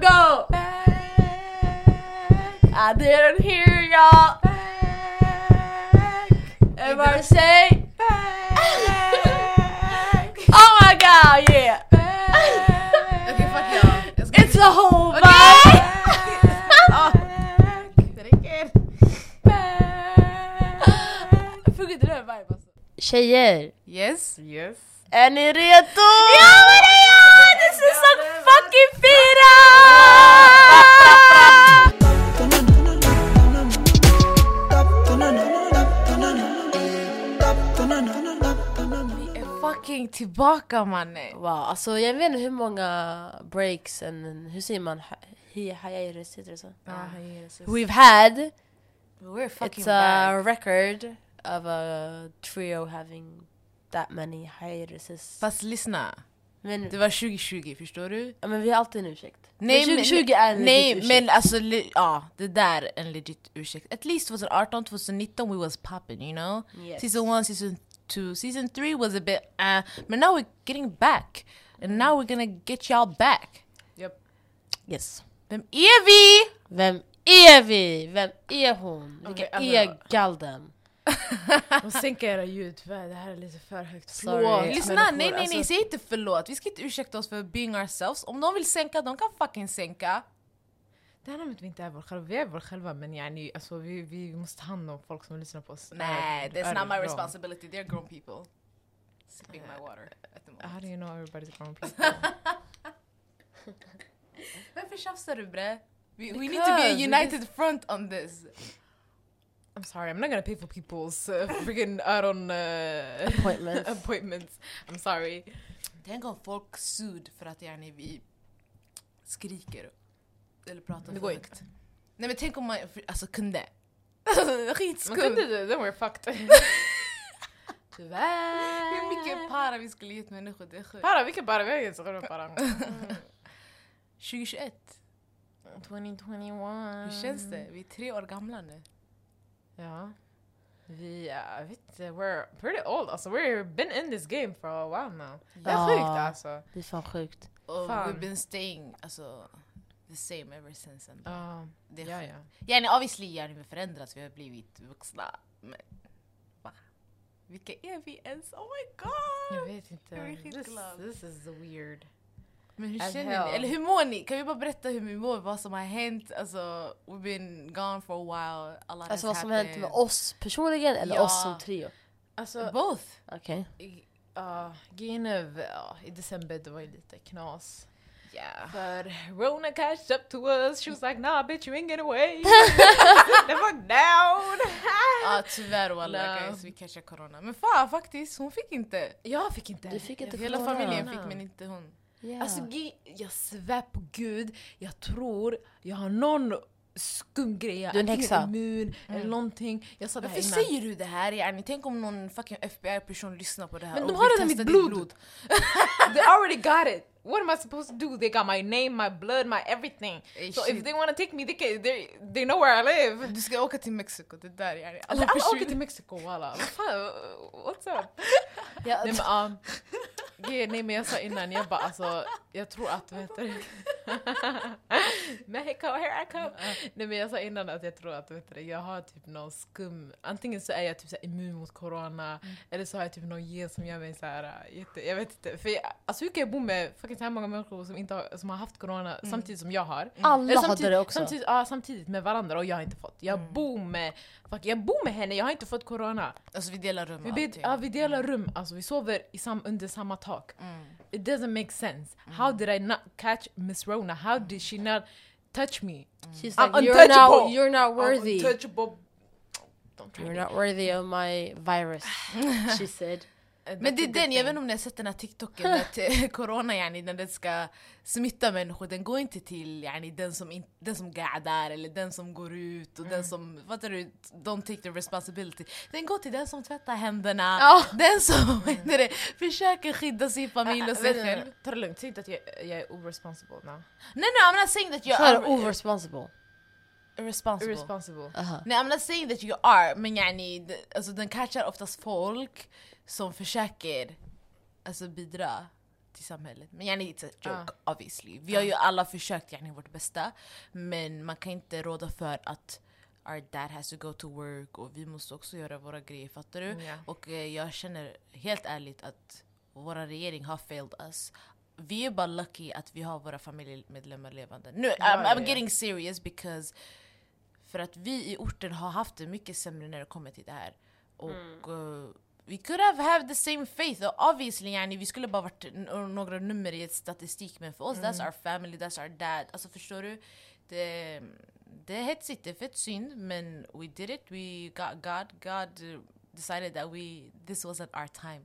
go! I didn't hear y'all! Everybody say Oh my god, yeah! Okej fuck y'all. Jag ska- It's a whole Okej! vibe! Ja, det räcker. Funkar inte den vibe alltså? Tjejer, Yes. Yes. Är ni redo? Ja men det är jag! Det är säsong fucking fyra! Vi är fucking tillbaka mannen. Wow, alltså jag vet inte hur många breaks, and, hur säger man? Hi- så? We've had, We're fucking it's a back. record of a trio having that many hiatuses. Fast lyssna. Men, Det var 2020, förstår du? ja, men vi har alltid en ursäkt. Nej, men 2020 är en nej, legit ursäkt. men alltså ja, det där är en legit ursäkt. At least 2018, 2019 we was popping, you know? Yes. Season 1, season 2, season 3 was a bit uh, but now we're getting back. And now we're gonna get y'all back. Yep. Yes. Vem är vi? Vem är vi? Vem är hon? Vilka alltså- är galden? Och sänka era ljud tyvärr, det här är lite för högt. Sorry. Förlåt, Lyssna, människor, nej nej nej, alltså- säg inte förlåt. Vi ska inte ursäkta oss för being ourselves. Om de vill sänka, de kan fucking sänka. Det handlar om att vi inte är vår själva, vi är vår själva men yani, alltså, vi, vi måste ta hand om folk som lyssnar på oss. Nej, that's not my bra. responsibility. They're grown people. Sipping my water at the How moment. do you know everybody's grown people? Varför tjafsar du bre? We, we need to be a united front on this. I'm sorry, I'm not gonna pay for people's uh, freaking out on uh, Appointments. appointments. I'm sorry. Tänk om folk sud för att yani vi skriker eller pratar Det för högt. Nej men tänk om man alltså kunde. Man Skitskumt. kunde det, then we're fucked. Tyvärr. Hur mycket para vi skulle gett människor, det är sjukt. Para, vilka para? Vi har inget som para. 2021, 2021. hur känns det? Vi är tre år gamla nu. Ja. Vi, uh, vet inte, we're pretty old. Alltså, we've been in this game for a while now. Det är Ja. sjukt alltså. Det är fan sjukt. Och Fan. we've been staying alltså, the same ever since. ändå. Ja, Det är ja, sjukt. ja. Yani obviously yani, vi förändrats, vi har blivit vuxna. Men va? Vilka är vi ens? Oh my god! Jag vet inte. Jag är This, this is weird. Men hur känner ni? Eller hur mår ni? Kan vi bara berätta hur vi mår? Vad som har hänt? Alltså, we've been gone for a while. A lot Alltså vad som hänt med oss personligen eller Ja. oss som trio? Alltså, Both. Okej. uh, grejen ja, i december det var ju lite knas. Yeah. För Rona cashed up to us, she was like nah bitch you ain't getting away. the fuck down! Ja tyvärr walla No. guys, vi catchade corona. Men fan faktiskt, hon fick inte. Jag fick inte. Du fick inte Hela familjen fick men inte hon. Ja. Alltså jag svär på gud, jag tror jag har någon skum grej. Jag är häxa. immun eller någonting. Jag sa det Varför säger du det här? Yani, tänk om någon fucking FBI-person lyssnar på det här Men de har redan mitt ditt blod. They already got it. What am I supposed to do? They got my name, my blood, my everything. Ey, So shit. if they want to take me, they, can, they, they know where I live. Du ska åka till Mexiko, det där yani. Alla Alla åker till Mexiko walla. What's up? Ja, Nej men, um, grejen- nej men jag sa innan, jag bara alltså, jag tror att vet du, Mexico, here I come! Nej men jag sa innan att jag tror att vet du, jag har typ någon skum, antingen så är jag typ så här immun mot corona, eller så har jag typ någon gen som gör mig så här, äh, jätte, jag vet inte. För jag, alltså hur kan jag bo med fucking så här många människor som, inte har, som har haft corona samtidigt som jag har? alla Eller hade det också. Samtidigt, ja, samtidigt med varandra och jag har inte fått. Jag, bor med, fuck, jag bor med henne, jag har inte fått corona. Alltså vi delar rum Vi, be, ja, vi delar rum, alltså, vi sover i sam, under samma tak. Mm. It doesn't make sense. Mm. How did I not catch Miss Rona? How mm. did she not touch me? Mm. She's I'm like, you're not, you're not worthy. I'm untouchable. Don't try You're me. not worthy of my virus. She said. Uh, Men det är den, jag vet inte om ni har sett den här TikToken, att eh, corona yani, när den ska smitta människor, den går inte till yani, den, som in, den som gaddar eller den som går ut och den som, fattar du, don't take the responsibility. Den går till den som tvättar händerna, Ja. den som heter det, försöker skydda sin familj och sig Vänta, själv. vänta, Ta det lugnt, säg inte att jag, jag är oresponsible now. Nej nej, I'm not saying that you Så är irresponsible. Irresponsible. Aha. Nej I'm not saying that you are, men yani, alltså, den catchar oftast folk som försöker alltså, bidra till samhället. Men yani it's a joke uh. obviously. Vi har ju alla försökt yani vårt bästa. Men man kan inte råda för att our dad has to go to work och vi måste också göra våra grejer, fattar du? Yeah. Och eh, jag känner helt ärligt att vår regering har failed us. Vi är bara lucky att vi har våra familjemedlemmar levande. Nu, ja, I'm, I'm getting serious because för att vi i orten har haft det mycket sämre när det kommer till det här. Och mm. uh, we could have had the same faith. Och obviously yani, vi skulle bara varit några nummer i ett statistik men för oss mm. that's our family, that's our dad. Alltså förstår du? Det, det är hetsigt, det är fett synd men we did it, we got God, God decided that we, this wasn't our time.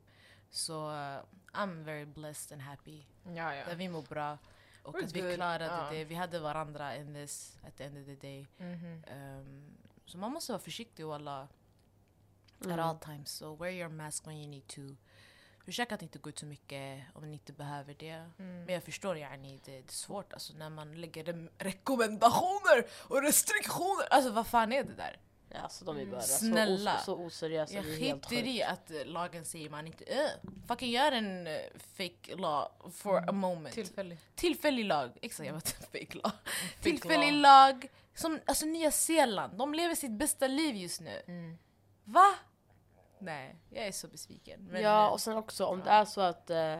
So uh, I'm very blessed and happy. Ja, ja. Där vi mår bra. Och We're att good. vi klarade ja. det. Vi hade varandra in this at the end of the day. Mm -hmm. um, så man måste vara försiktig och alla mm. at all times. So wear your mask when you need to. Försök att inte gå ut så mycket om ni inte behöver det. Mm. Men jag förstår yani, det, det är svårt alltså, när man lägger re rekommendationer och restriktioner. Alltså vad fan är det där? Ja, alltså, de är bara Snälla. Så, så oseriösa. Jag skiter i att lagen säger man inte äh, fucking gör en uh, fake law for mm. a moment. Tillfällig. Tillfällig lag. Exakt, jag var fake law. Tillfällig lag. Som, alltså Nya Zeeland, de lever sitt bästa liv just nu. Mm. Va? Nej, jag är så besviken. Men, ja, och sen också om ja. det är så att eh,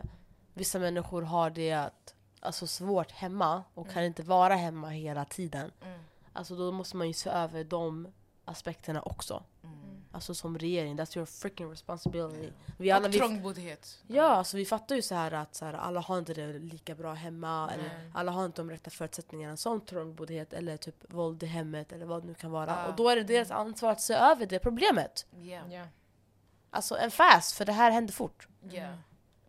vissa människor har det att, alltså svårt hemma och mm. kan inte vara hemma hela tiden. Mm. Alltså då måste man ju se över de aspekterna också. Mm. Alltså som regering, that's your freaking responsibility. Vi alla, och trångboddhet. Ja, alltså vi fattar ju så här att så här, alla har inte det lika bra hemma, mm. eller alla har inte de rätta förutsättningarna som trångboddhet eller typ våld i hemmet eller vad det nu kan vara. Uh. Och då är det deras ansvar att se över det problemet. Yeah. Yeah. Alltså en fast, för det här händer fort. Yeah. Mm.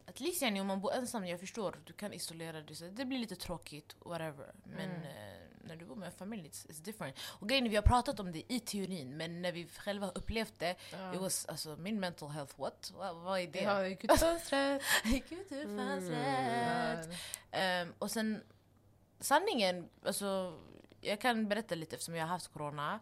At least yani, om man bor ensam, jag förstår, du kan isolera dig. Så det blir lite tråkigt, whatever. Men mm. eh, när du bor med en familj, it's, it's different. Och grejen vi har pratat om det i teorin, men när vi själva upplevt det, ja. it was, alltså min mental health, what? Vad, vad är det? Ja, gick ut fönstret. gick ut ur fönstret. Mm. Um, och sen, sanningen, alltså jag kan berätta lite eftersom jag har haft corona,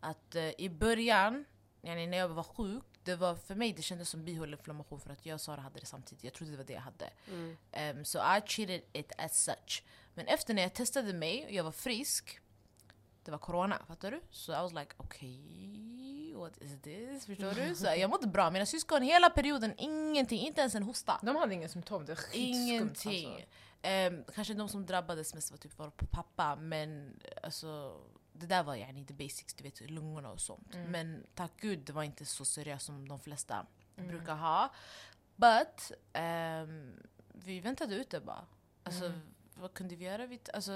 att uh, i början, när jag var sjuk, det var, för mig det kändes som bihåleinflammation för att jag och Sara hade det samtidigt. Jag trodde det var det jag hade. Mm. Um, so I treated it as such. Men efter när jag testade mig och jag var frisk, det var corona, fattar du? Så I was like okay, what is this? Förstår du? Så jag mådde bra, mina syskon hela perioden, ingenting, inte ens en hosta. De hade inga symptom, det är Ingenting. Alltså. Um, kanske de som drabbades mest var typ var på pappa, men alltså det där var yani the basics, du vet lungorna och sånt. Mm. Men tack gud det var inte så seriöst som de flesta mm. brukar ha. But um, vi väntade ut det bara. Alltså, mm. Vad kunde vi göra? Vi, alltså,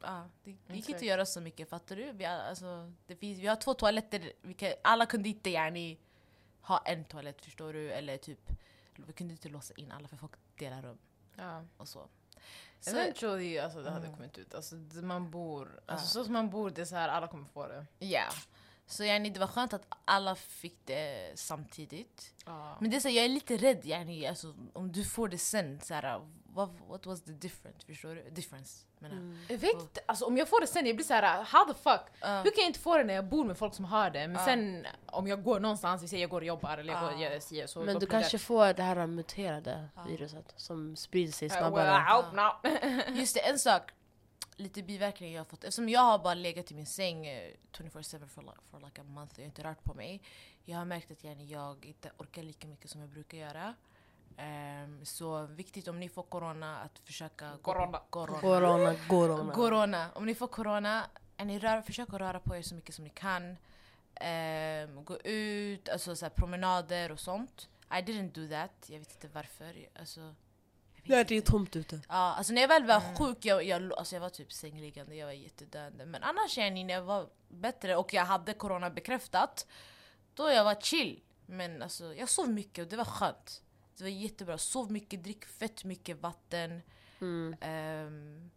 ah, det gick inte att göra så mycket, fattar du? Vi, alltså, det finns, vi har två toaletter, vi kan, alla kunde inte yani, ha en toalett förstår du. Eller typ, vi kunde inte låsa in alla för folk delar rum. Ja. Och så. Så, Eventually, alltså, det hade mm. kommit ut. Alltså, man bor, alltså, Så som man bor, det är så här alla kommer få det. Ja. Yeah. Så yani, det var skönt att alla fick det samtidigt. Ah. Men det är så, jag är lite rädd yani, alltså, om du får det sen. Så här, what, what was the difference? Förstår du? Difference. Mm. Vet, alltså, om jag får det sen, jag blir såhär how the fuck? Uh. Hur kan jag inte få det när jag bor med folk som har det? Men uh. sen om jag går någonstans, vi säger jag går och jobbar eller jag uh. går, jag säger så. Men du kanske får det här muterade viruset som sprider sig snabbare. well, I hope not. Just det, en sak. Lite biverkningar jag har fått. Eftersom jag har bara legat i min säng 24-7 eh, for, like, for like a month och jag har inte rört på mig. Jag har märkt att jag inte orkar lika mycket som jag brukar göra. Um, så viktigt om ni får corona att försöka... Corona. Corona. corona, corona. corona. Om ni får corona, ni rör, försök att röra på er så mycket som ni kan. Um, gå ut, alltså så promenader och sånt. I didn't do that, jag vet inte varför. Alltså, Nej, det är tomt ute. Ja, alltså när jag väl var mm. sjuk, jag, jag, alltså jag var typ sängliggande, jag var jättedöende. Men annars yani, när jag var bättre och jag hade corona bekräftat, då jag var chill. Men alltså, jag sov mycket och det var skönt. Det var jättebra. Sov mycket, drick fett mycket vatten. Mm. Um,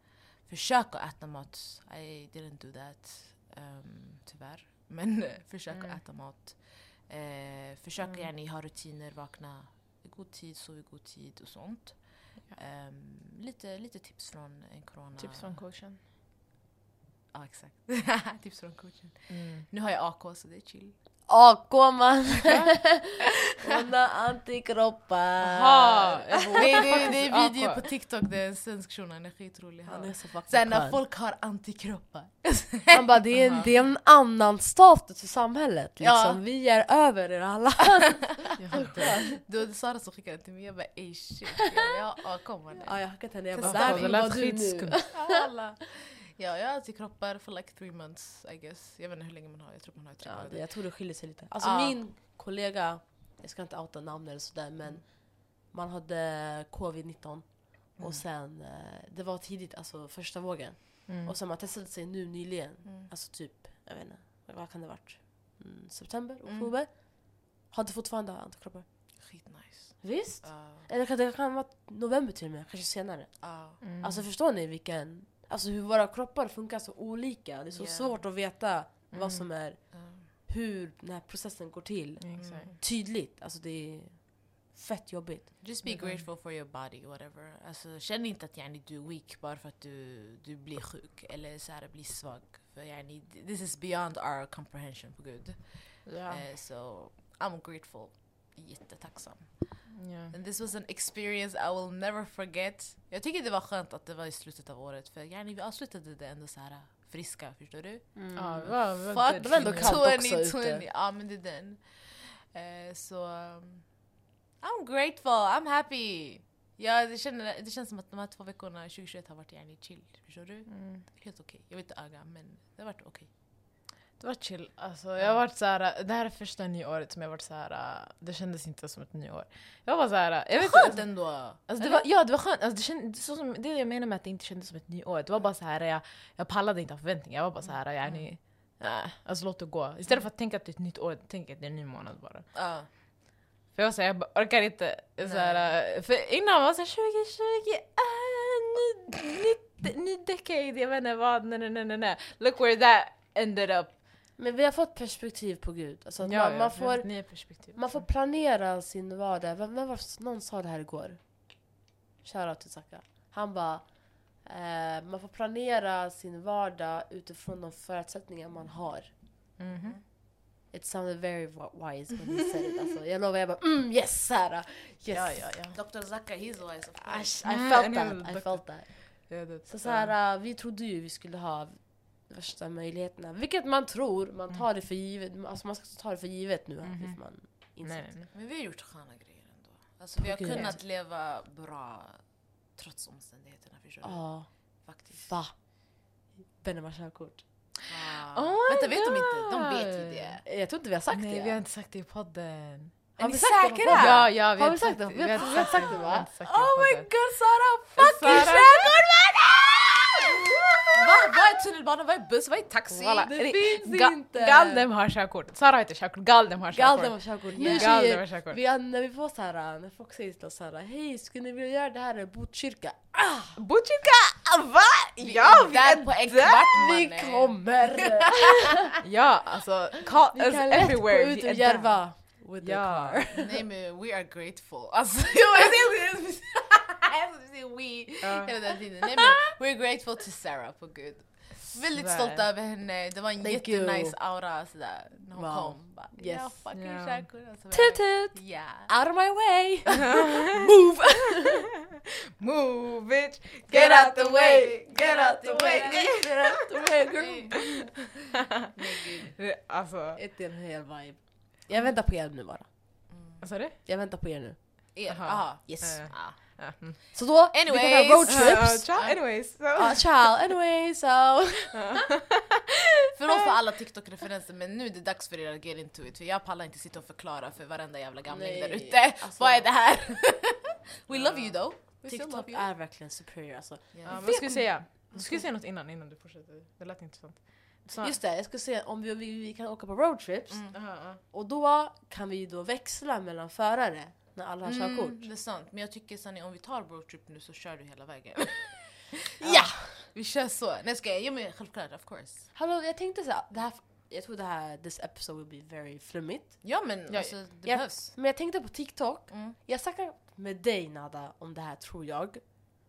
försök att äta mat. I didn't do that. Um, tyvärr. Men försök mm. att äta mat. Uh, försök mm. gärna ha rutiner, vakna i god tid, sova i god tid och sånt. Ja. Um, lite, lite tips från en corona... Tips från coachen. Ja, exakt. tips från coachen. Mm. Nu har jag AK så det är chill. AK man. Hon har antikroppar. Jaha! Nej det, är- det är video på TikTok, det är en svensk shuno, han är skitrolig. Han är så Sen när folk har antikroppar. Han bara, det är, en, det är en annan status i samhället. Liksom. Ja. Vi är över er alla. Jag fattar. Det var Sara som skickade till mig, jag bara ey shit. Jag bara, ja, ja jag hackade henne. Jag bara, där det var lät du nu. Ja, jag har antikroppar for like three months I guess. Jag vet inte hur länge man har, jag tror man har tre Ja, det, jag tror det skiljer sig lite. Alltså Ja. min kollega, jag ska inte outa namn eller sådär men man hade covid-19 och sen, eh, det var tidigt, alltså första vågen. Mm. Och sen man testade sig nu nyligen, Mm. alltså typ, jag vet inte, vad kan det ha varit? Mm, september, Mm. oktober? Hade fortfarande antikroppar. Skitnice. Visst? Ja, Eller det kan vara november till och med, kanske senare. ja. Mm. Alltså förstår ni vilken, alltså hur våra kroppar funkar så olika. Det är så Yeah. svårt att veta Mm. vad som är, hur den här processen går till. Exakt. Tydligt, alltså det är fett jobbigt. Just be Men, grateful for your body, whatever. Alltså, känn inte att yani, du är weak bara för att du, du blir sjuk eller så här, blir svag. För yani, this is beyond our comprehension på gud. Ja. Eh, so I'm grateful. Jättetacksam. Ja. And this was an experience I will never forget. Jag tycker det var skönt att det var i slutet av året för yani, vi avslutade det ändå så här friska, förstår du? Ja, det var, det var det var ändå kallt också 2020. ute. Ja men det är den. Eh, så um, I'm grateful, I'm happy. Ja, det, känner, det känns som att de här två veckorna 2021 har varit yani chill. Förstår du? Mm. Helt okej. Jag vill inte öga men det har varit okej. Det var chill. Alltså, jag har varit så här, det här är första nyåret som jag varit så här. det kändes inte som ett nyår. Jag var så här, jag vet inte. Skönt ändå. Alltså det var, ja det var skönt, alltså det, känd, så som, det är det jag menar med att det inte kändes som ett nyår. Det var bara så här, jag, jag pallade inte ha förväntningar. Jag var bara så här, yani, nej, alltså låt det gå. Istället för att tänka att det är ett nytt år, tänk att det är en ny månad bara. Ja. För jag var så här, jag orkar inte. Så här, för innan var det så här, 2020, äh, ny, ny, ny decade, jag vet inte vad, nej nej nej, nej. Look where that ended up. Men vi har fått perspektiv på Gud. Alltså att Ja, man, ja, man, får, nya perspektiv. man får planera sin vardag. Vem, vem var, någon sa det här igår. Shoutout till Saka. Han bara, eh, man får planera sin vardag utifrån de förutsättningar man har. Mhm. It sounded very wi- wise when he said it. Alltså, jag lovar, jag bara mm, yes Sara! Yes! Ja, ja, ja. Dr. Zaka, he's wise of I, course. I felt that, I felt that. Ja, det- Så, så här, uh, vi trodde ju vi skulle ha värsta möjligheterna. Vilket man tror, man tar det för givet. Alltså man ska ta det för givet nu. Mhm. tills man inser. Nej, nej, nej. Men vi har gjort sköna grejer ändå. Alltså, vi har Gud. kunnat leva bra trots omständigheterna. Förstår du? Ja, Faktiskt. va? Benny har körkort. Ah. Oh Vänta, vet de inte? De vet ju God. det. Jag tror inte vi har sagt Nej, det. vi har inte sagt det i podden. Är Har vi sagt det på säkra? Ja, ja, vi Har har, vi sagt det? Vi har- vi har sagt det, va? Oh my god Sara, fucking körkort Va? Vad är tunnelbana? Vad är buss? Vad är taxi? Voilà. Det finns Ga- inte. Galdem har körkort. Sara har inte körkort, Galdem har körkort. Galdem har körkort. Galdem tjejer, har körkort. vi när vi får så här, när folk säger till oss så här, hej skulle ni vilja göra det här i Botkyrka? Botkyrka! Va? Vi Ja, är vi där är på en där. kvart Vi kommer! Ja, alltså, call Vi us kan lätt gå everywhere. ut Vi och är Järva with the Ja. car. Nej men we are grateful. Alltså, säga we Ja. hela den tiden. Nej men we're grateful to Sarah på gud. Väldigt stolta över henne. Det var en Thank jättenice you. aura sådär när hon Wow. kom. Bara, Yes. Ja, fucking Ja. körkort. Alltså, Toot toot! Ja. Out of my way! Move! Move bitch! Get out the way! Get out the way! Get out the way girl! Nej. Alltså, Ett en hel vibe. Jag väntar på er nu bara. vad sa du? Jag väntar på er nu. Er, Aha. aha. Yes. Eh. Ah. Mm. Så då, vi kan Anyways. roadtrips. Uh, anyways. So. Ja, ciao, anyway so. Förlåt för alla TikTok-referenser men nu är det dags för er att get into it. För jag pallar inte sitta och förklara för varenda jävla gamling där ute. alltså- Vad är det här? We love you though. We TikTok you. är verkligen superior alltså. Ja, Ja. men vi säga? Du skulle säga något innan, innan du fortsätter. Det lät intressant. Så, Just det, jag ska se om vi, vi, vi kan åka på roadtrips. Mm. Och då kan vi då växla mellan förare när alla har körkort. Mm, det är sant. Men jag tycker Sanni, om vi tar roadtrip nu så kör du hela vägen. Ja! Vi kör så. Nej ska jag? Ja men självklart, of course. Hallå, jag tänkte så här, det här, jag tror det här, this episode will be very flummigt. Ja men Ja, alltså, det ja. behövs. Men jag tänkte på TikTok, Mm. jag snackade med dig Nada om det här tror jag.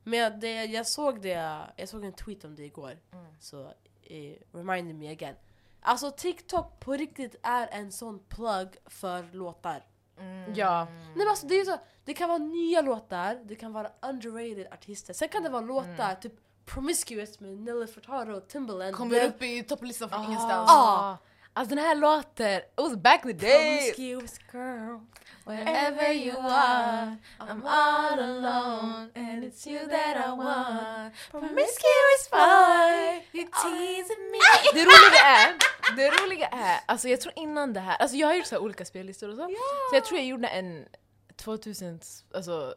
Men det, jag såg det, jag såg en tweet om det igår. Mm. Så it reminded me again. Alltså TikTok på riktigt är en sån plugg för låtar. Ja. Nej men alltså det är så, det kan vara nya låtar, det kan vara underrated artister, sen kan det vara låtar typ Promiscuous med Nelly Furtado och Timbaland. Kommer upp i topplistan från Ah. ingenstans. Ah. Alltså den här låten, it was back in the day! Promiscuous girl, Wherever you are, I'm all alone and it's you that I want. Promiscuous boy, You teasing me. Det roliga är, det roliga är, alltså jag tror innan det här, alltså jag har gjort så här olika spellistor och så. Så jag tror jag gjorde en 2000, alltså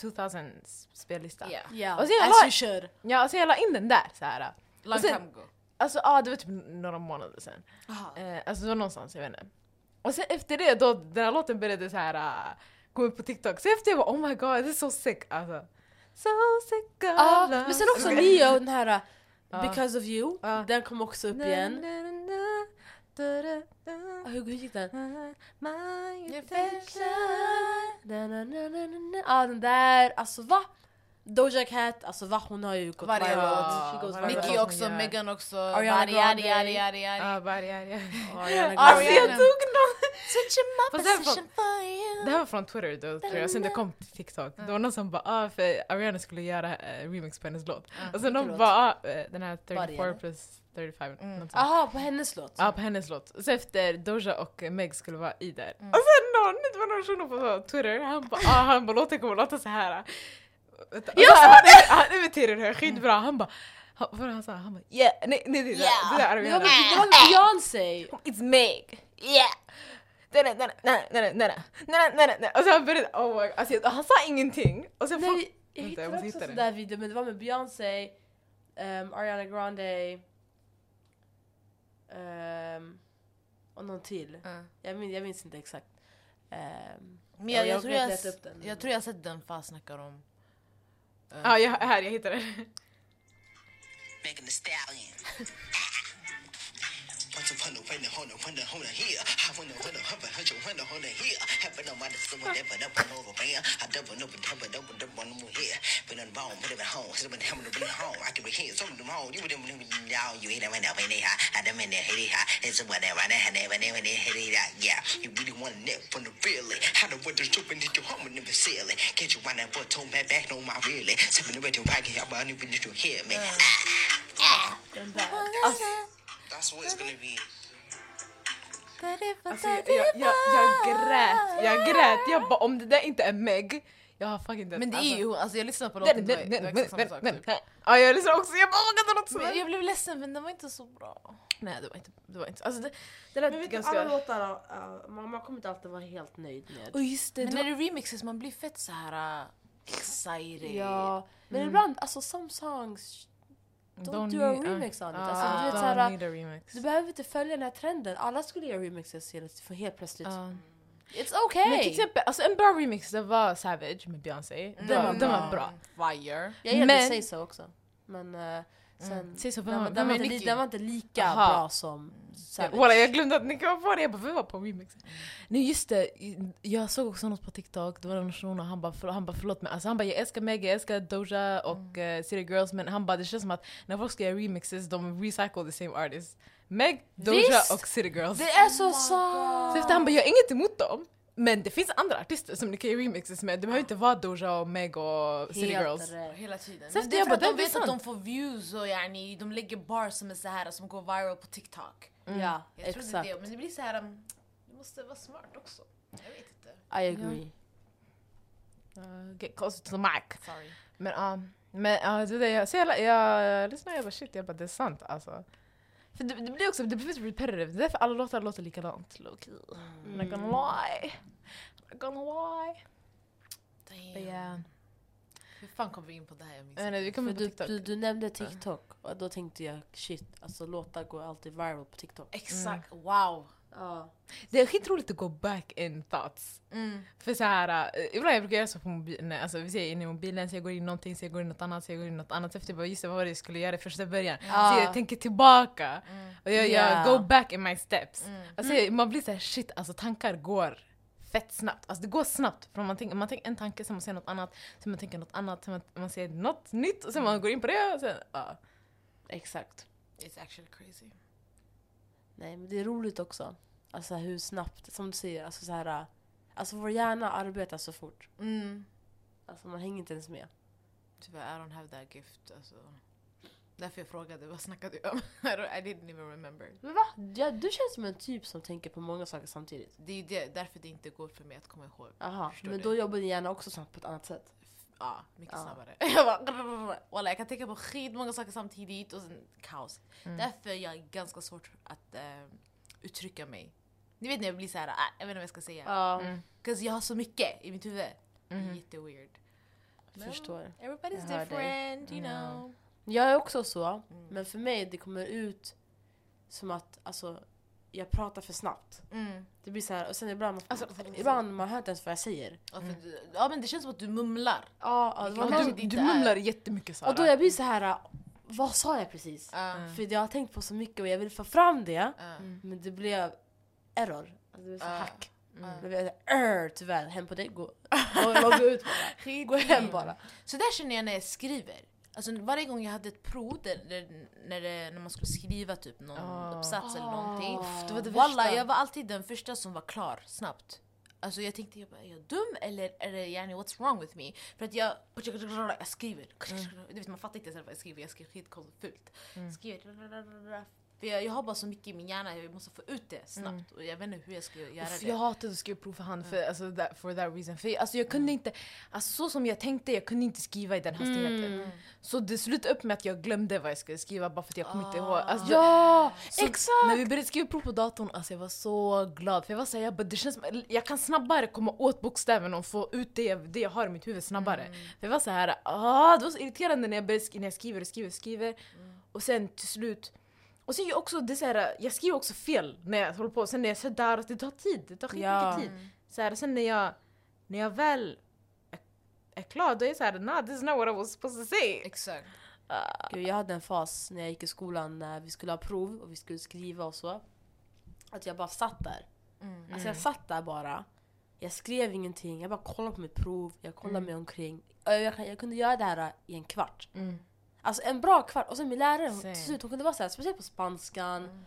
2000 spellista. Yeah. Yeah, Och sen jag as la- you should. Ja, alltså jag la in den där så här. Long Och sen- time ago. Alltså ja, ah, det var typ några månader sedan. Eh, alltså det var någonstans, jag vet inte. Och sen efter det, då den här låten började så här uh, gå upp på TikTok. Så efter jag bara oh my god, det är så sick alltså. So sick of Ja, love. men sen också Neo, den här uh. Because of you, Ja. den kom också upp igen. Ah, Hur gick den? Na. Ja den där, alltså va? Doja Cat, alltså va hon har ju gått Varje viral. låt. Nicki också. Megan också. Ariana Grande. Alltså jag tog någon! Det här var- position for you. Det här var från Twitter då tror jag, sen det kom till TikTok. Det var någon som bara ah, för Ariana skulle göra eh, remix på hennes låt. Och sen de låt? bara ah, eh, den här Body, 34 eller? plus 35. Mm. något sånt. Aha, på hennes låt? Ja, på hennes låt. Så efter Doja och Meg skulle vara i där. Mm. Och sen någon, det var någon shuno på Twitter, han bara ah, låten kommer låta så här. Jag sa det! han imiterar det skitbra, han bara vad var han sa? Han bara yeah, nej, nej det, yeah. det där är Det var Beyoncé! It's Meg! Yeah! Nej, nej, nej, nej, nej, nej, nej, Och så han började, oh my God. Alltså, han sa ingenting. Och sen nej, jag hittade vänta, också sån där video, men det var med Beyoncé, um, Ariana Grande, um, och någon till. Mm. Jag, minns, jag minns inte exakt. Um, men jag, jag, jag, tror jag, jag, jag tror jag har sett den fast snackar om ja, jag, här, jag hittade den. Megan Thee Stallion. want to find a way to hold on, hold on, hold on here. I want to hold a hold on, hold on, hold on, hold on here. Happen on my someone ever up and over there. I double up and double up and double one more here. Been on bone, been at home, been at home, been at home. I can be here, some of them home. You wouldn't even know you ain't ever know anyhow. I don't mean to hate it. It's whatever, I never, never, never hate it. Yeah, you really want to nip from the really. How the weather's stupid, did your home and never seal it. Get you one that boy on my back, no, my really. Something the way to rock I'm not even need to hear me. Ah, ah. That's what it's gonna be. Alltså, jag, jag, jag, jag grät, jag grät. Jag bara om det där inte är Meg, jag har fucking dött. Men det är ju, alltså jag lyssnade på låten, det var- exakt samma sak typ. Ja, jag lyssnade också, jag bara oh my god, det låter så Men där. Jag blev ledsen men den var inte så bra. Nej det var inte, det var inte, alltså det, det lät Men vet ganska... alla låtar, uh, man, man kommer inte alltid vara helt nöjd med. Och just det, Men när det är remixes man blir fett så här uh, excited. Ja, men ibland, alltså some songs, don't do a remix on it. ja, Alltså, du vet, don't såhär, need a remix. du behöver inte följa den här trenden. Alla skulle göra remixes för helt plötsligt. Ja. It's okay! Men till exempel, alltså en bra remix det var Savage med Beyoncé. Den, var, den var bra. Fire. jag gillade men- Say So också. Men uh, sen, So, vem den, var- den, var inte, den var inte lika Aha. bra som Savage. Walla, jag glömde att Nicki var på det, jag bara vem var på remixen? Nej just det, jag såg också något på TikTok, det var någon person och han bara, förlåt, han bara förlåt mig, alltså han bara jag älskar Meg, jag älskar Doja och uh, City Girls men han bara det känns som att när folk ska göra remixes de recycle the same artist. Meg, Doja Visst! och City Girls. Det är så sant! Så efter han bara jag har inget emot dem men det finns andra artister som ni kan göra remixes med, det behöver inte vara Doja och Meg och City Helt Girls. rätt. Hela tiden. Men det är jag för att de är vet att de får views och yani, de lägger bars som är så här som går viral på TikTok. Ja, Jag tror det är exakt. det. Men det blir så här, um, du måste vara smart också. Jag vet inte. I agree. Uh, get closer to the mic. Sorry. Men ja, men ja, det jag, så jag, jag lyssnade jag bara shit, jag bara det är sant alltså. För det, det blir också, det blir repetitive, det är därför alla låtar låter likadant, low key. I'm not gonna lie. I'm not gonna lie. Damn. But yeah. Hur fan kom vi in på det här? Jag minns inte, vi kommer du, TikTok. du, du nämnde TikTok och då tänkte jag shit, alltså låtar går alltid viral på TikTok. Exakt, wow. Ja. Det är skitroligt att gå back in thoughts. Mm. För så här, uh, ibland jag brukar göra så på mobilen, alltså vi ser in i mobilen, så jag går in i någonting, så jag går in i något annat, så jag går in i något annat. Så efter jag bara just det, vad var det jag skulle göra i första början? Ja. Så jag tänker tillbaka. Och jag, jag Ja. go back in my steps. Mm. Alltså, Man blir såhär shit, alltså tankar går fett snabbt. Alltså det går snabbt. Från man, tänker, man tänker en tanke, sen man ser något annat, sen man tänker något annat, sen man, man ser något nytt och sen man går in på det och sen... ja. Exakt. It's actually crazy. Nej, men det är roligt också. Alltså hur snabbt, som du säger, alltså så här, alltså vår hjärna arbetar så fort. Mm. Alltså man hänger inte ens med. Tyvärr, I don't have that gift. Alltså. Därför jag frågade, vad snackade du om? I, didn't even remember. Men va? Ja, du känns som en typ som tänker på många saker samtidigt. Det är ju det, därför det inte går för mig att komma ihåg. Aha, Förstår men du? då jobbar din hjärna också snabbt på ett annat sätt. Ja, mycket Ja. snabbare. Jag bara, Walla, jag kan tänka på skitmånga saker samtidigt och sen kaos. Mm. Därför är jag ganska svårt att eh, uttrycka mig. Ni vet när jag blir så här, ah, jag vet inte vad jag ska säga. Ja, Mm. För jag har så mycket i mitt huvud. Mhm. Jätteweird. Men förstår. Everybody's Jag hör dig. different, you Ja. know. Jag är också så, Mm. men för mig det kommer ut som att alltså, jag pratar för snabbt. Mm. Det blir så här, och sen ibland, Alltså, ibland man hör inte ens vad jag säger. Du- ja men det känns som att du mumlar. Ja, ja, det var Ja, någon- du- Du, du är- mumlar jättemycket Sara. och då jag blir så här, vad sa jag precis? Mm. För jag har tänkt på så mycket och jag vill få fram det, Ja. men det blev error. Alltså, det blev så hack. Mm. Det blev "Arr", tyvärr, hem på dig, gå, gå, gå ut bara. Gå hem bara. Så där känner jag när jag skriver. Alltså varje gång jag hade ett prov där, där, när, det, när man skulle skriva typ någon Ah. uppsats eller någonting. Ah. det var det Walla, jag var alltid den första som var klar snabbt. Alltså jag tänkte, jag bara, är jag dum eller är det yani, what's wrong with me? För att jag, jag skriver. Du vet, man fattar inte ens vad jag skriver, jag skriver skitkonstigt fult. Skriver. För jag, jag har bara så mycket i min hjärna, jag måste få ut det snabbt. Och jag vet inte hur jag ska göra Uff, det. Jag hatade att skriva prov för hand för, alltså, that, for that reason. För, alltså, jag kunde inte, alltså, så som jag tänkte, jag kunde inte skriva i den hastigheten. Mm. Så det slutade upp med att jag glömde vad jag skulle skriva bara för att jag kom inte ihåg. Alltså, Ja, så exakt! När vi började skriva prov på datorn, alltså, jag var så glad. För jag var såhär, jag, bara, det känns jag kan snabbare komma åt bokstäverna och få ut det, det jag har i mitt huvud snabbare. För jag var så här, ah, det var så irriterande när jag, började, när jag skriver och skriver och skriver. Och sen till slut och sen jag också, det är så här, jag skriver också fel när jag håller på. Sen när jag sätter det tar tid. Det tar skitmycket tid. Så här, sen när jag, när jag väl är, är klar, då är jag såhär, nah this is not what I was supposed to say. Exakt. Gud, jag hade en fas när jag gick i skolan när vi skulle ha prov och vi skulle skriva och så. Att jag bara satt där. Mm. Alltså jag satt där bara. Jag skrev ingenting, jag bara kollade på mitt prov, jag kollade Mm. mig omkring. Och Jag, jag, jag kunde göra det här i en kvart. Mm. Alltså en bra kvart. Och sen min lärare, hon- till slut, hon kunde vara så här, speciellt på spanskan,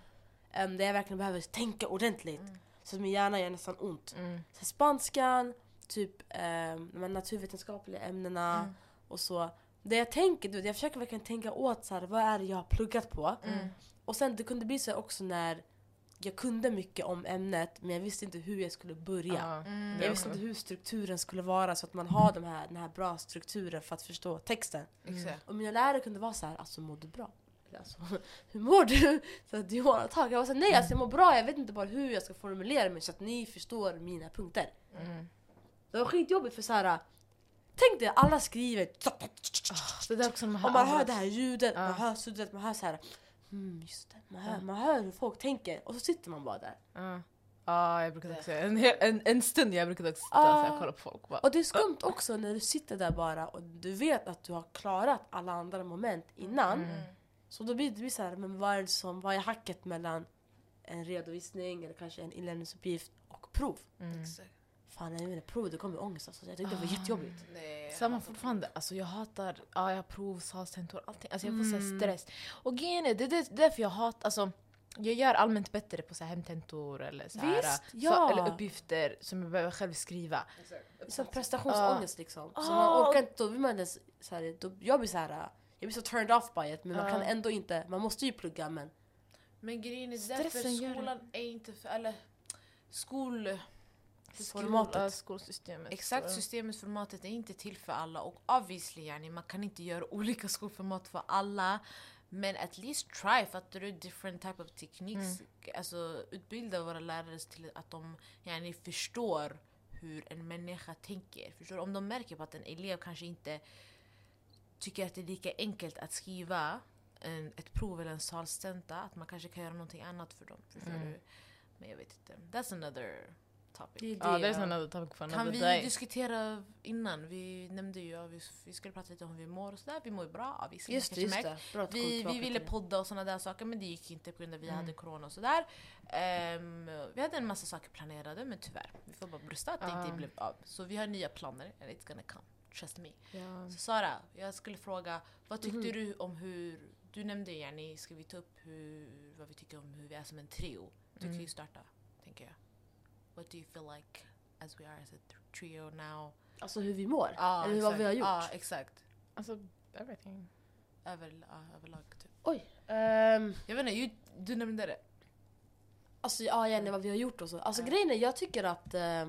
em, där jag verkligen behöver tänka ordentligt. Så att min hjärna gör nästan ont. Mm. Så spanskan, typ um, de naturvetenskapliga ämnena Mm. och så. Det jag tänker, du vet, jag försöker verkligen tänka åt så här, vad är det jag har pluggat på. Mm. Och sen det kunde bli så också när jag kunde mycket om ämnet men jag visste inte hur jag skulle börja. Ja. Mm. Jag visste inte hur strukturen skulle vara så att man har de här, den här bra strukturen för att förstå texten. Exakt. Och mina lärare kunde vara så här, alltså mår du bra? Alltså, hur mår du? Så att. Jag var såhär, nej alltså jag mår bra, jag vet inte bara hur jag ska formulera mig så att ni förstår mina punkter. Mm. Det var skitjobbigt för såhär, tänk dig alla skriver Det där också man hör och man hör det här ljudet, man Ja. hör suddret, man hör såhär mm, just det. Man hör, man hör hur folk tänker och så sitter man bara där. Ja, Ja, jag brukade också en, en, en stund jag brukade också sitta Ah. och kolla på folk. Bara. Och det är skumt också när du sitter där bara och du vet att du har klarat alla andra moment innan. Mm. Så då blir det blir så här, men vad är, det som, vad är hacket mellan en redovisning eller kanske en inlämningsuppgift och prov? Mm. Fan, jag menar, prov det kommer ångest alltså. Jag tyckte det var jättejobbigt. Nej, Samma fortfarande, alltså jag hatar, ja jag har prov, salstentor, allting. Alltså jag får så Mm. stress. Och grejen är, det är det- därför jag hatar, alltså jag gör allmänt bättre på så här hemtentor eller, så här, Visst, så, ja. eller uppgifter som jag behöver själv skriva. Som prestationsångest liksom. Så Ah. man orkar inte, då vill man ens, så här, då, jag blir så här, jag blir så turned off by it men man kan ändå inte, man måste ju plugga men Men grejen är därför det. skolan är inte för, eller skol... Formatet. Skolsystemet. Exakt, systemet, formatet är inte till för alla och obviously yani, man kan inte göra olika skolformat för alla. Men at least try, fattar du? Different type of techniques. Alltså utbilda våra lärare till att de yani, förstår hur en människa tänker. Förstår du? Om de märker på att en elev kanske inte tycker att det är lika enkelt att skriva en, ett prov eller en salstenta, att man kanske kan göra någonting annat för dem. Förstår Mm. du? Men jag vet inte. That's another topic. det är Ja, det ja. another topic for Kan vi day. diskutera innan? Vi nämnde ju att vi, vi skulle prata lite om hur vi mår och sådär. Vi mår ju bra. Just det, Kanske just märkt. det. Bra att Vi, vi ville podda och sådana där saker men det gick inte på grund av att vi Mm. hade corona och sådär. Ehm, vi hade en massa saker planerade men tyvärr, vi får bara brösta att det Ja. inte blev av. Så vi har nya planer and it's gonna come. Trust me. Ja. Så Sara, jag skulle fråga, vad tyckte Mhm. du om hur du nämnde yani, ska vi ta upp hur, vad vi tycker om hur vi är som en trio? Du kan ju starta. What do you feel like as we are as a trio now? Alltså hur vi mår. Ja, Eller vad vi har gjort. Ja, exakt. Alltså, everything. Över, ja, överlag typ. Oj. ehm, Jag vet inte, ju- du nämnde det. Alltså ja, Jenny, vad vi har gjort och så. Alltså Ja. grejen är, jag tycker att eh,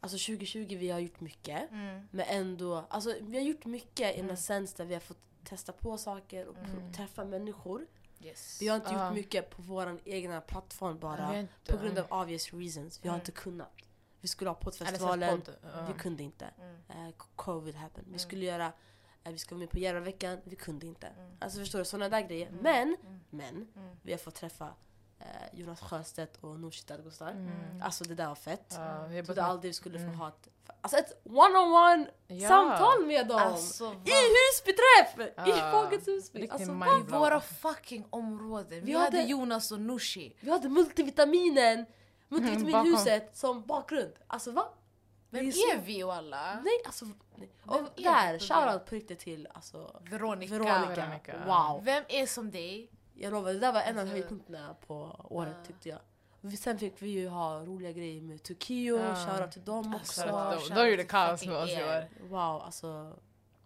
alltså 2020 vi har gjort mycket. Men ändå, alltså vi har gjort mycket Mm. in a sense där vi har fått testa på saker och Mm. träffa människor. Yes. Vi har inte Ja. gjort mycket på vår egna plattform bara. Inte- På grund av obvious reasons. Vi har Mm. inte kunnat. Vi skulle ha poddfestivalen, podd, ja. vi kunde inte. Mm. Eh, covid happened. Vi Mm. skulle göra, eh, vi ska vara med på Järvaveckan, vi kunde inte. Mm. Alltså förstår du, sådana där grejer. Mm. Men, Mm. men, Mm. vi har fått träffa Jonas Sjöstedt och Nooshi Dadgostar. Mm. Alltså det där var fett. Ja, Jag trodde aldrig vi skulle få Mm. ha ett, alltså ett one-on-one Ja. samtal med dem! Alltså, I vad- husbeträff! I Ja. Folkets husby! Alltså? I våra fucking områden. Vi, Vi hade hade- Jonas och Nooshi. Vi hade multivitaminen, multivitaminhuset som bakgrund. Alltså va? Vem är är vi och alla? Nej alltså, nej. Och där, shoutout på riktigt till alltså, Veronica. Veronica. Veronica. Wow! Vem är som dig? Jag lovar, det där var en av Alltså- höjdpunkterna på året Ja. tyckte jag. Vi- Sen fick vi ju ha roliga grejer med Turkio, Ja. shoutout till dem Alltså, också. Wow, de- de gjorde kaos med oss i år. Wow, alltså.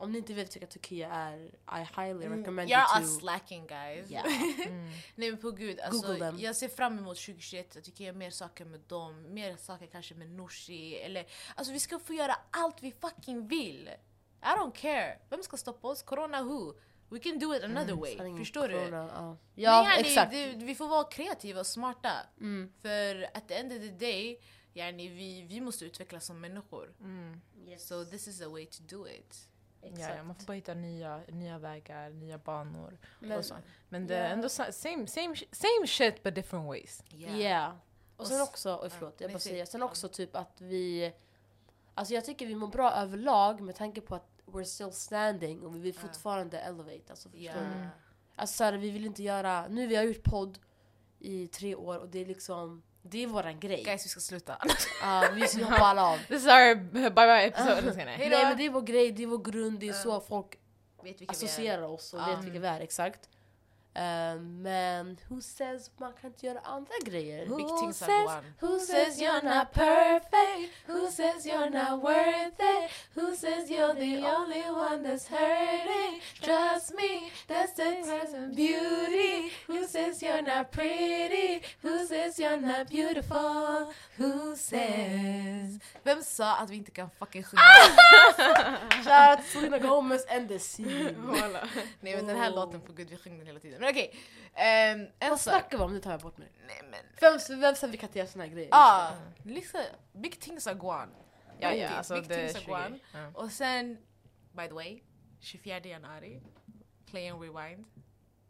Om ni inte vet vilka Turkiet är, I highly Mm, recommend You're you to... slacking guys. Yeah. Mm. Nej men på gud, alltså, jag ser fram emot 2021, jag tycker jag mer saker med dem, mer saker kanske med Nooshi, eller alltså vi ska få göra allt vi fucking vill. I don't care. Vem ska stoppa oss? Corona who? We can do it another way. Sanningen, Förstår du? corona, Ja, Men ja yani, exakt. Det, vi får vara kreativa och smarta. Mm. För at the end of the day, yani, vi, vi måste utvecklas som människor. Mm. So this is a way to do it. Ja, ja, man får bara hitta nya, nya vägar, nya banor. Men, och så. Men det är Ja. ändå sa- same, same, same shit but different ways. yeah. Och sen Och s- också, oj förlåt, jag bara säg. säga, sen också typ att vi... Alltså jag tycker vi mår bra överlag med tanke på att we're still standing och vi vill fortfarande elevate. Alltså förstår Ja. du? Alltså så här, vi vill inte göra, nu vi har gjort podd i tre år och det är liksom, det är våran grej. Guys, vi ska sluta. Ja, vi ska hoppa alla av. This is our bye bye episode. Nej. Men det är vår grej, det är vår grund, det är så folk associerar oss och vet vilka vi är exakt. Eh, men who says man kan inte göra andra grejer? Who says-. Who says you're not perfect? Who says you're not worth it? Who says you're the only one that's hurting? Trust me, that's the present beauty. Who says you're not pretty? Who says you're not beautiful? Who says? Vem sa att vi inte kan fucking sjunga? Shoutout Selena Gomez and the sea. Nej men den här låten, på gud vi sjunger den hela tiden. Men okej, ehm, en Vad sak. snackar vi om? Nu tar jag bort mig. Nej men, Vem, vem sa vi kan inte göra såna här grejer? ah, liksom, big things are gone. Ja, Big ja, things- alltså big things are gone. 20. Ja. Och sen, by the way, 24 januari, Play and Rewind.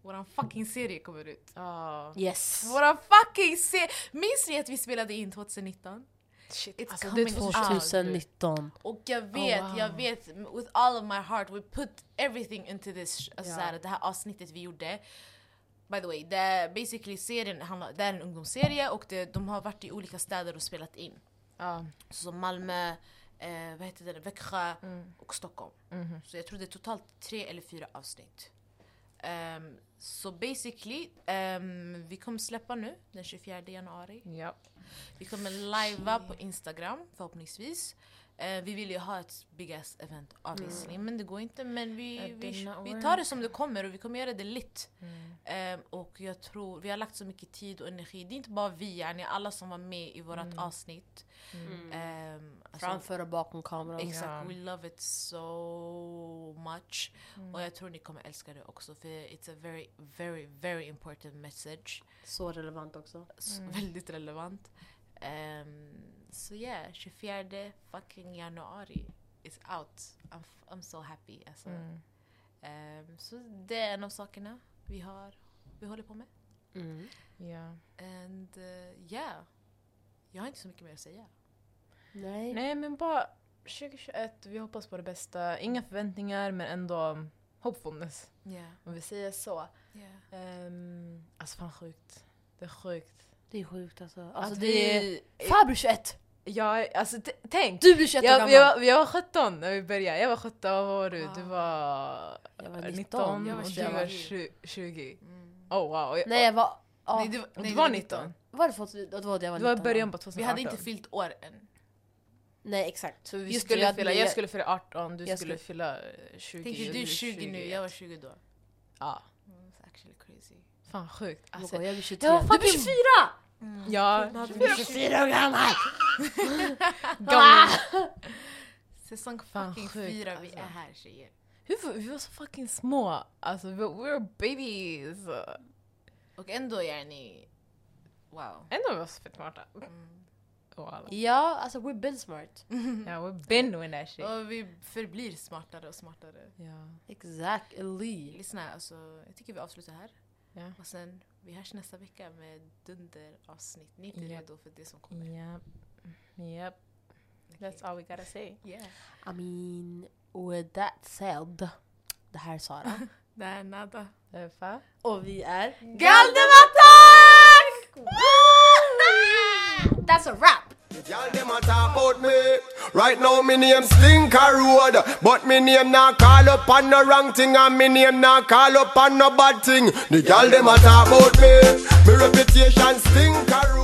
Våran fucking serie kommer ut. Ja. Yes. Våran fucking serie! Minns ni att vi spelade in 2019? Shit. It's Alltså, coming det är out. 2019. Och jag vet, wow. jag vet, with all of my heart, we put everything into this, alltså såhär, det här avsnittet vi gjorde. By the way, det är basically serien, handlar, det är en ungdomsserie och det, de har varit i olika städer och spelat in. Ja. Så som Malmö, eh, vad heter det, Växjö Mm. och Stockholm. Mhm. Så jag tror det är totalt tre eller fyra avsnitt. Ehm, så basically, ehm, vi kommer släppa nu den 24 januari. Ja. Vi kommer livea på Instagram förhoppningsvis. Eh, vi vill ju ha ett big ass event obviously, men det går inte. Men vi, vi, vi tar det som det kommer och vi kommer göra det lit. Mm. Ehm, och jag tror, vi har lagt så mycket tid och energi. Det är inte bara vi, yani alla som var med i vårt Mm. avsnitt. Mm. Ehm, alltså, Framför och bakom kameran. Exakt, Ja. we love it so much. Mm. Och jag tror ni kommer älska det också för it's a very, very, very important message. Så relevant också. Så Mm. Väldigt relevant. Um, så yeah, 24 fucking januari is out. I'm, f- I'm so happy. Alltså. Mm. Ehm, så det är en av sakerna vi har, vi håller på med. Mm. Ja. And uh, yeah, jag har inte så mycket mer att säga. Nej. Nej men bara 2021, vi hoppas på det bästa. Inga förväntningar men ändå hopefulness. Yeah, Om vi säger så. yeah. Um, alltså fan sjukt. Det är sjukt. Det är sjukt alltså. alltså att det vi... är... Fan blir 21! Ja, alltså tänk! Du blir 21 jag, gammal. jag, jag var 17 när vi började, jag var 17, vad var du? Ah. Du var, jag var 19, 19 jag var 20. Jag var 20. Mm. Oh wow. nej jag var... Ah. Nej, du, nej, du var 19. Var det, för, det var det jag var 19? Det var början på 2018. Vi hade inte fyllt år än. Nej exakt. Så vi skulle jag, fylla, jag skulle fylla 18, du skulle, skulle fylla 20. Tänk dig du är 20 nu, jag var 20 då. Ja. Ah. Mm, it's actually crazy. Fan sjukt. Alltså, jag blir 23. Du blir 24! Mm. Ja. Typ 24 år gammal! Säsong fucking sjuk, fyra, vi alltså. är här tjejer. Hur, vi var så fucking små. Alltså we were babies. Och ändå är ni... Wow. Ändå var vi så fett smarta. Mm. Ja, alltså we've been smart. Ja, yeah, we've been doing that shit. Och vi förblir smartare och smartare. Yeah. Exactly. Lyssna, alltså, jag tycker vi avslutar här. Yeah. Och sen vi hörs nästa vecka med dunderavsnitt. Ni är inte Japp. redo för det som kommer. Yep. Yep. That's all we gotta say. Yeah. I mean, with that said. Det här är Sara. Det är nada. Därför. Och vi är Galdematak! That's a wrap! Y'all them a talk about me. Right now me name Stinker Road, but me name not call up on no wrong thing, and me name not call up on no bad thing. The y'all them a talk about me. Me reputation Stinker Road.